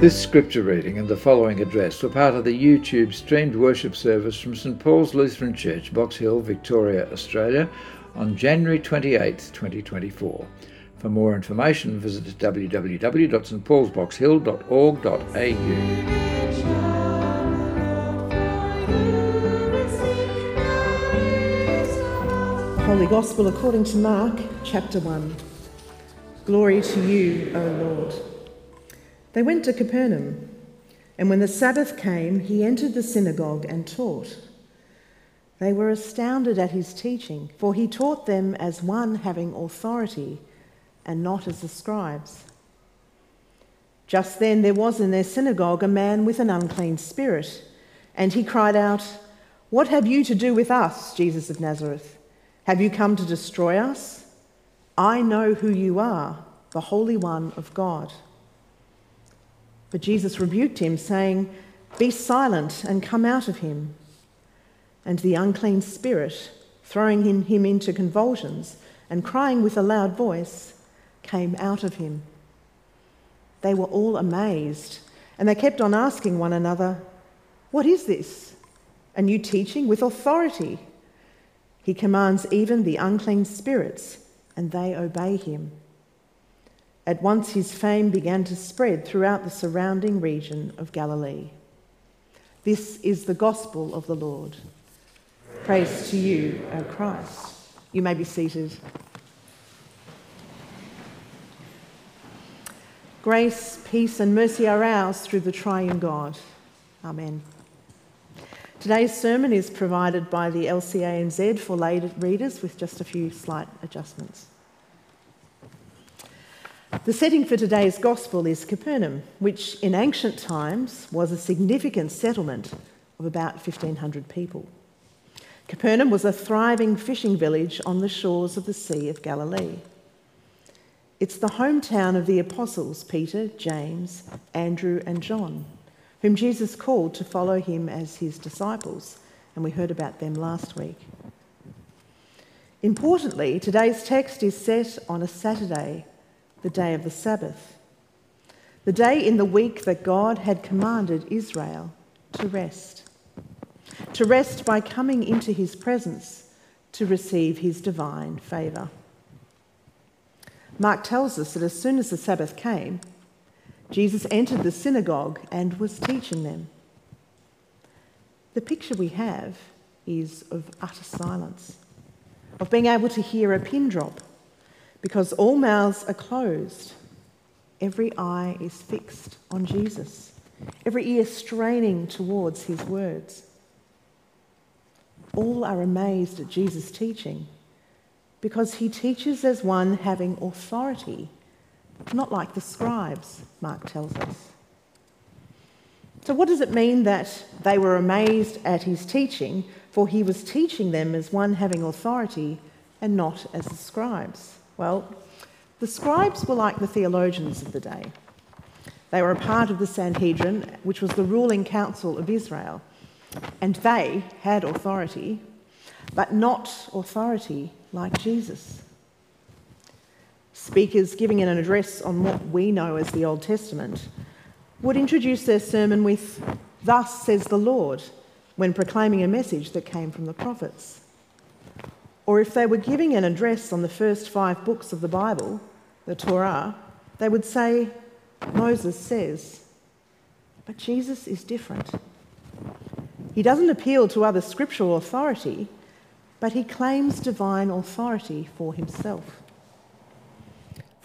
This scripture reading and the following address were part of the YouTube streamed worship service from St Paul's Lutheran Church, Box Hill, Victoria, Australia, on January 28, 2024. For more information, visit www.stpaulsboxhill.org.au. Holy Gospel according to Mark, chapter 1. Glory to you, O Lord. They went to Capernaum, and when the Sabbath came, he entered the synagogue and taught. They were astounded at his teaching, for he taught them as one having authority and not as the scribes. Just then there was in their synagogue a man with an unclean spirit, and he cried out, What have you to do with us, Jesus of Nazareth? Have you come to destroy us? I know who you are, the Holy One of God. But Jesus rebuked him, saying, Be silent and come out of him. And the unclean spirit, throwing him, into convulsions and crying with a loud voice, came out of him. They were all amazed, and they kept on asking one another, What is this? A new teaching with authority. He commands even the unclean spirits, and they obey him. At once his fame began to spread throughout the surrounding region of Galilee. This is the gospel of the Lord. Praise to you, O Christ. You may be seated. Grace, peace, and mercy are ours through the triune God. Amen. Today's sermon is provided by the LCANZ for lay readers with just a few slight adjustments. The setting for today's gospel is Capernaum, which in ancient times was a significant settlement of about 1,500 people. Capernaum was a thriving fishing village on the shores of the Sea of Galilee. It's the hometown of the apostles Peter, James, Andrew, and John, whom Jesus called to follow him as his disciples, and we heard about them last week. Importantly, today's text is set on a Saturday, the day of the Sabbath, the day in the week that God had commanded Israel to rest, to rest by coming into his presence to receive his divine favour. Mark tells us that as soon as the Sabbath came, Jesus entered the synagogue and was teaching them. The picture we have is of utter silence, of being able to hear a pin drop because all mouths are closed. Every eye is fixed on Jesus, every ear straining towards his words. All are amazed at Jesus' teaching because he teaches as one having authority, not like the scribes, Mark tells us. So, what does it mean that they were amazed at his teaching, for he was teaching them as one having authority and not as the scribes? Well, the scribes were like the theologians of the day. They were a part of the Sanhedrin, which was the ruling council of Israel, and they had authority, but not authority like Jesus. Speakers giving an address on what we know as the Old Testament would introduce their sermon with, Thus says the Lord, when proclaiming a message that came from the prophets. Or if they were giving an address on the first five books of the Bible, the Torah, they would say, Moses says. But Jesus is different. He doesn't appeal to other scriptural authority, but he claims divine authority for himself.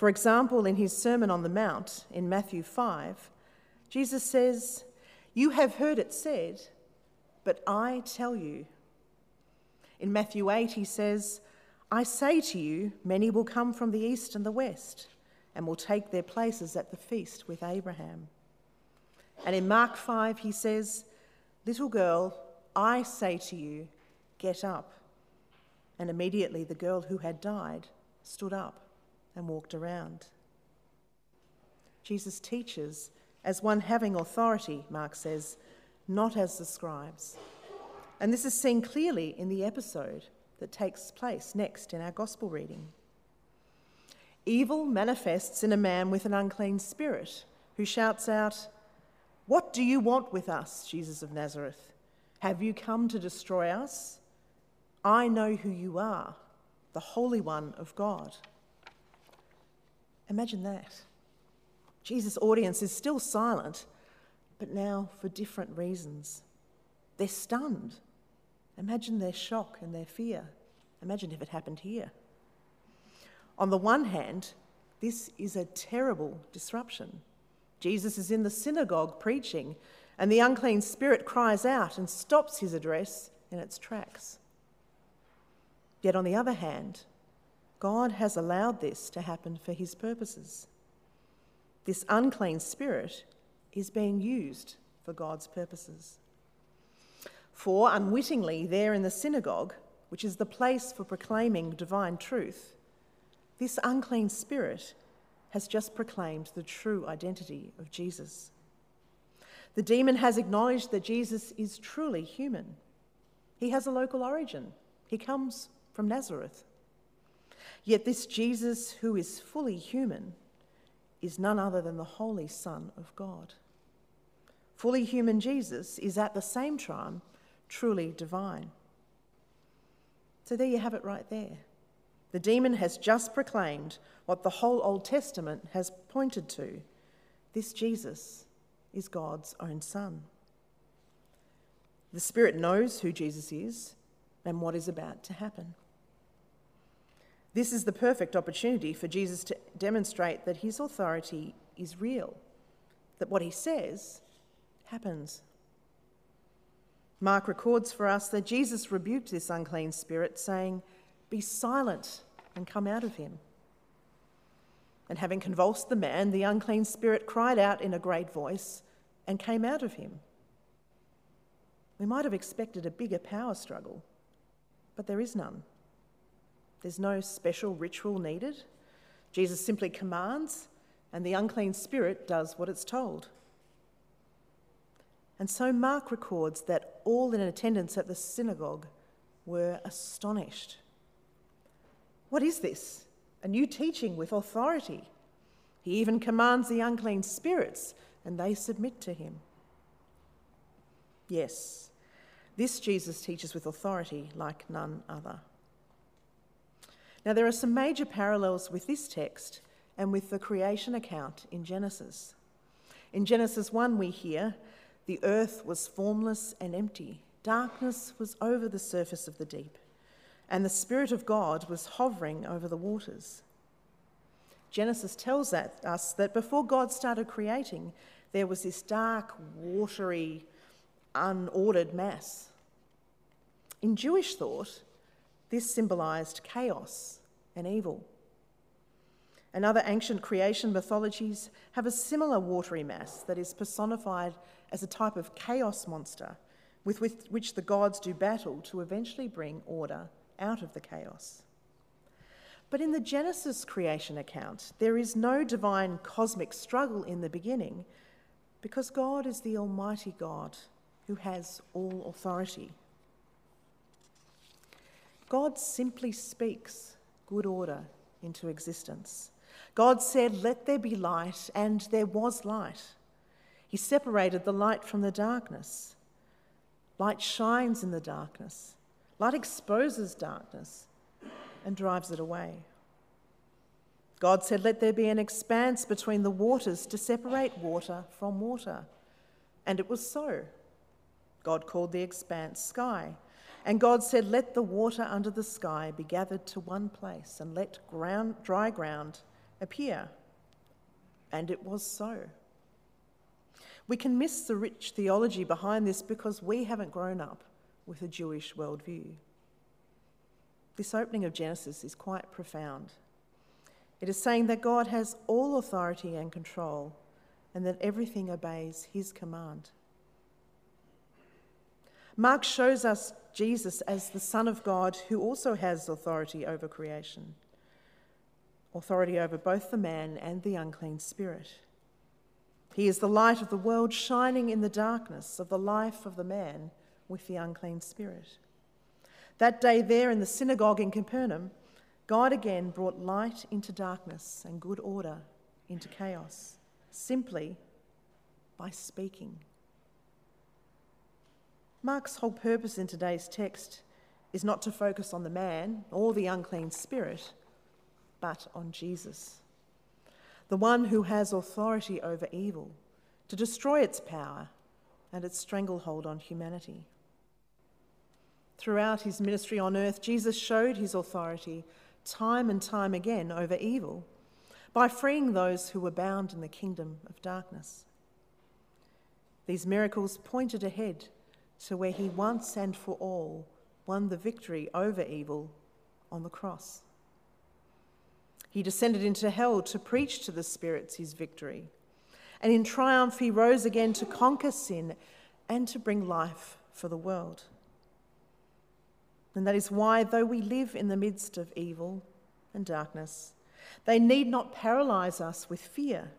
For example, in his Sermon on the Mount in Matthew 5, Jesus says, You have heard it said, but I tell you. In Matthew 8, he says, I say to you, many will come from the east and the west and will take their places at the feast with Abraham. And in Mark 5, he says, Little girl, I say to you, get up. And immediately the girl who had died stood up and walked around. Jesus teaches as one having authority, Mark says, not as the scribes. And this is seen clearly in the episode that takes place next in our gospel reading. Evil manifests in a man with an unclean spirit who shouts out, What do you want with us, Jesus of Nazareth? Have you come to destroy us? I know who you are, the Holy One of God. Imagine that. Jesus' audience is still silent, but now for different reasons. They're stunned. Imagine their shock and their fear. Imagine if it happened here. On the one hand, this is a terrible disruption. Jesus is in the synagogue preaching, and the unclean spirit cries out and stops his address in its tracks. Yet, on the other hand, God has allowed this to happen for his purposes. This unclean spirit is being used for God's purposes. For unwittingly, there in the synagogue, which is the place for proclaiming divine truth, this unclean spirit has just proclaimed the true identity of Jesus. The demon has acknowledged that Jesus is truly human. He has a local origin, he comes from Nazareth. Yet this Jesus, who is fully human, is none other than the Holy Son of God. Fully human Jesus is at the same time truly divine. So there you have it right there. The demon has just proclaimed what the whole Old Testament has pointed to this Jesus is God's own Son. The Spirit knows who Jesus is and what is about to happen. This is the perfect opportunity for Jesus to demonstrate that his authority is real, that what he says happens. Mark records for us that Jesus rebuked this unclean spirit, saying, Be silent and come out of him. And having convulsed the man, the unclean spirit cried out in a great voice and came out of him. We might have expected a bigger power struggle, but there is none. There's no special ritual needed. Jesus simply commands, and the unclean spirit does what it's told. And so Mark records that all in attendance at the synagogue were astonished. What is this? A new teaching with authority. He even commands the unclean spirits, and they submit to him. Yes, this Jesus teaches with authority like none other. Now, there are some major parallels with this text and with the creation account in Genesis. In Genesis 1, we hear, the earth was formless and empty, darkness was over the surface of the deep, and the Spirit of God was hovering over the waters. Genesis tells us that before God started creating, there was this dark, watery, unordered mass. In Jewish thought, this symbolised chaos and evil. And other ancient creation mythologies have a similar watery mass that is personified as a type of chaos monster with which the gods do battle to eventually bring order out of the chaos. But in the Genesis creation account, there is no divine cosmic struggle in the beginning because God is the Almighty God who has all authority. God simply speaks good order into existence. God said, Let there be light, and there was light. He separated the light from the darkness. Light shines in the darkness, light exposes darkness and drives it away. God said, Let there be an expanse between the waters to separate water from water. And it was so. God called the expanse sky. And God said, Let the water under the sky be gathered to one place, and let ground, dry ground appear. And it was so. We can miss the rich theology behind this because we haven't grown up with a Jewish worldview. This opening of Genesis is quite profound. It is saying that God has all authority and control, and that everything obeys his command. Mark shows us Jesus as the Son of God who also has authority over creation, authority over both the man and the unclean spirit. He is the light of the world shining in the darkness of the life of the man with the unclean spirit. That day, there in the synagogue in Capernaum, God again brought light into darkness and good order into chaos, simply by speaking. Mark's whole purpose in today's text is not to focus on the man or the unclean spirit, but on Jesus, the one who has authority over evil to destroy its power and its stranglehold on humanity. Throughout his ministry on earth, Jesus showed his authority time and time again over evil by freeing those who were bound in the kingdom of darkness. These miracles pointed ahead to where he once and for all won the victory over evil on the cross. He descended into hell to preach to the spirits his victory. And in triumph, he rose again to conquer sin and to bring life for the world. And that is why, though we live in the midst of evil and darkness, they need not paralyze us with fear,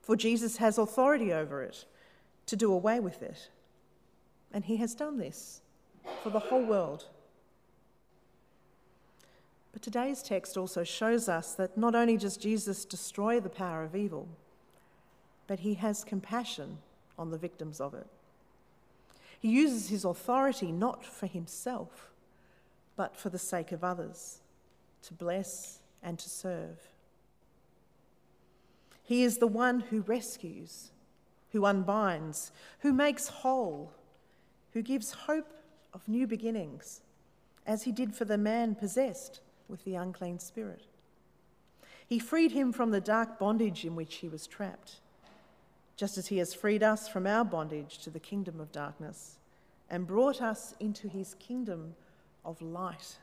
for Jesus has authority over it to do away with it. And he has done this for the whole world. But today's text also shows us that not only does Jesus destroy the power of evil, but he has compassion on the victims of it. He uses his authority not for himself, but for the sake of others, to bless and to serve. He is the one who rescues, who unbinds, who makes whole, who gives hope of new beginnings, as he did for the man possessed with the unclean spirit. He freed him from the dark bondage in which he was trapped, just as he has freed us from our bondage to the kingdom of darkness and brought us into his kingdom of light.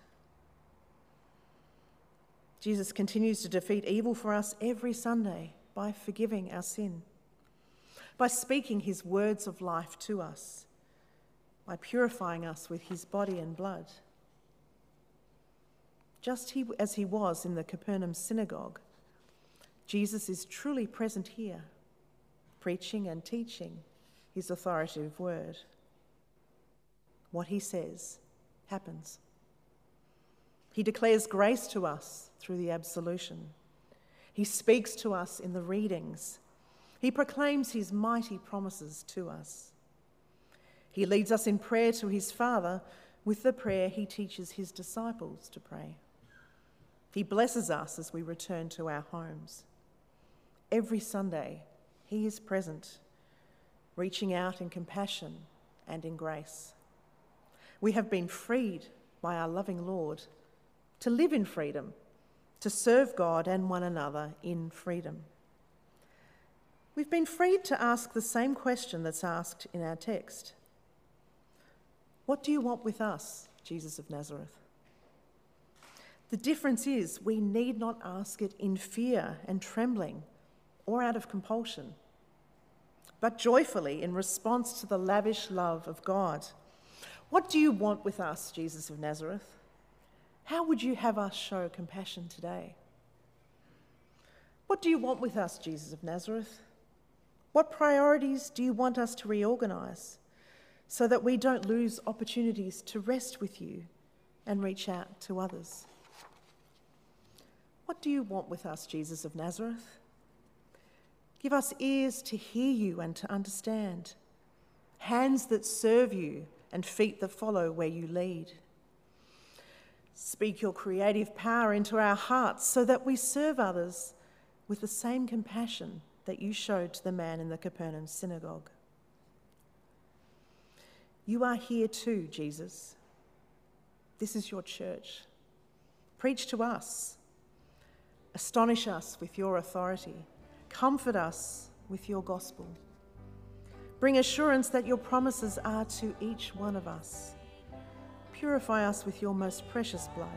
Jesus continues to defeat evil for us every Sunday by forgiving our sin, by speaking his words of life to us by purifying us with his body and blood. Just he, as he was in the Capernaum synagogue, Jesus is truly present here, preaching and teaching his authoritative word. What he says happens. He declares grace to us through the absolution. He speaks to us in the readings. He proclaims his mighty promises to us. He leads us in prayer to his Father with the prayer he teaches his disciples to pray. He blesses us as we return to our homes. Every Sunday, he is present, reaching out in compassion and in grace. We have been freed by our loving Lord to live in freedom, to serve God and one another in freedom. We've been freed to ask the same question that's asked in our text what do you want with us, Jesus of Nazareth? The difference is we need not ask it in fear and trembling or out of compulsion, but joyfully in response to the lavish love of God. What do you want with us, Jesus of Nazareth? How would you have us show compassion today? What do you want with us, Jesus of Nazareth? What priorities do you want us to reorganise? So that we don't lose opportunities to rest with you and reach out to others. What do you want with us, Jesus of Nazareth? Give us ears to hear you and to understand, hands that serve you and feet that follow where you lead. Speak your creative power into our hearts so that we serve others with the same compassion that you showed to the man in the Capernaum synagogue. You are here too, Jesus. This is your church. Preach to us. Astonish us with your authority. Comfort us with your gospel. Bring assurance that your promises are to each one of us. Purify us with your most precious blood.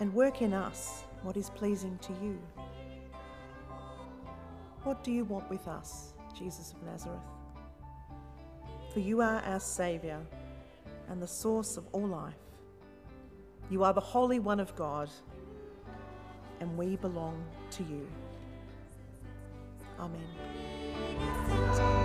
And work in us what is pleasing to you. What do you want with us, Jesus of Nazareth? For you are our Saviour and the source of all life. You are the Holy One of God, and we belong to you. Amen.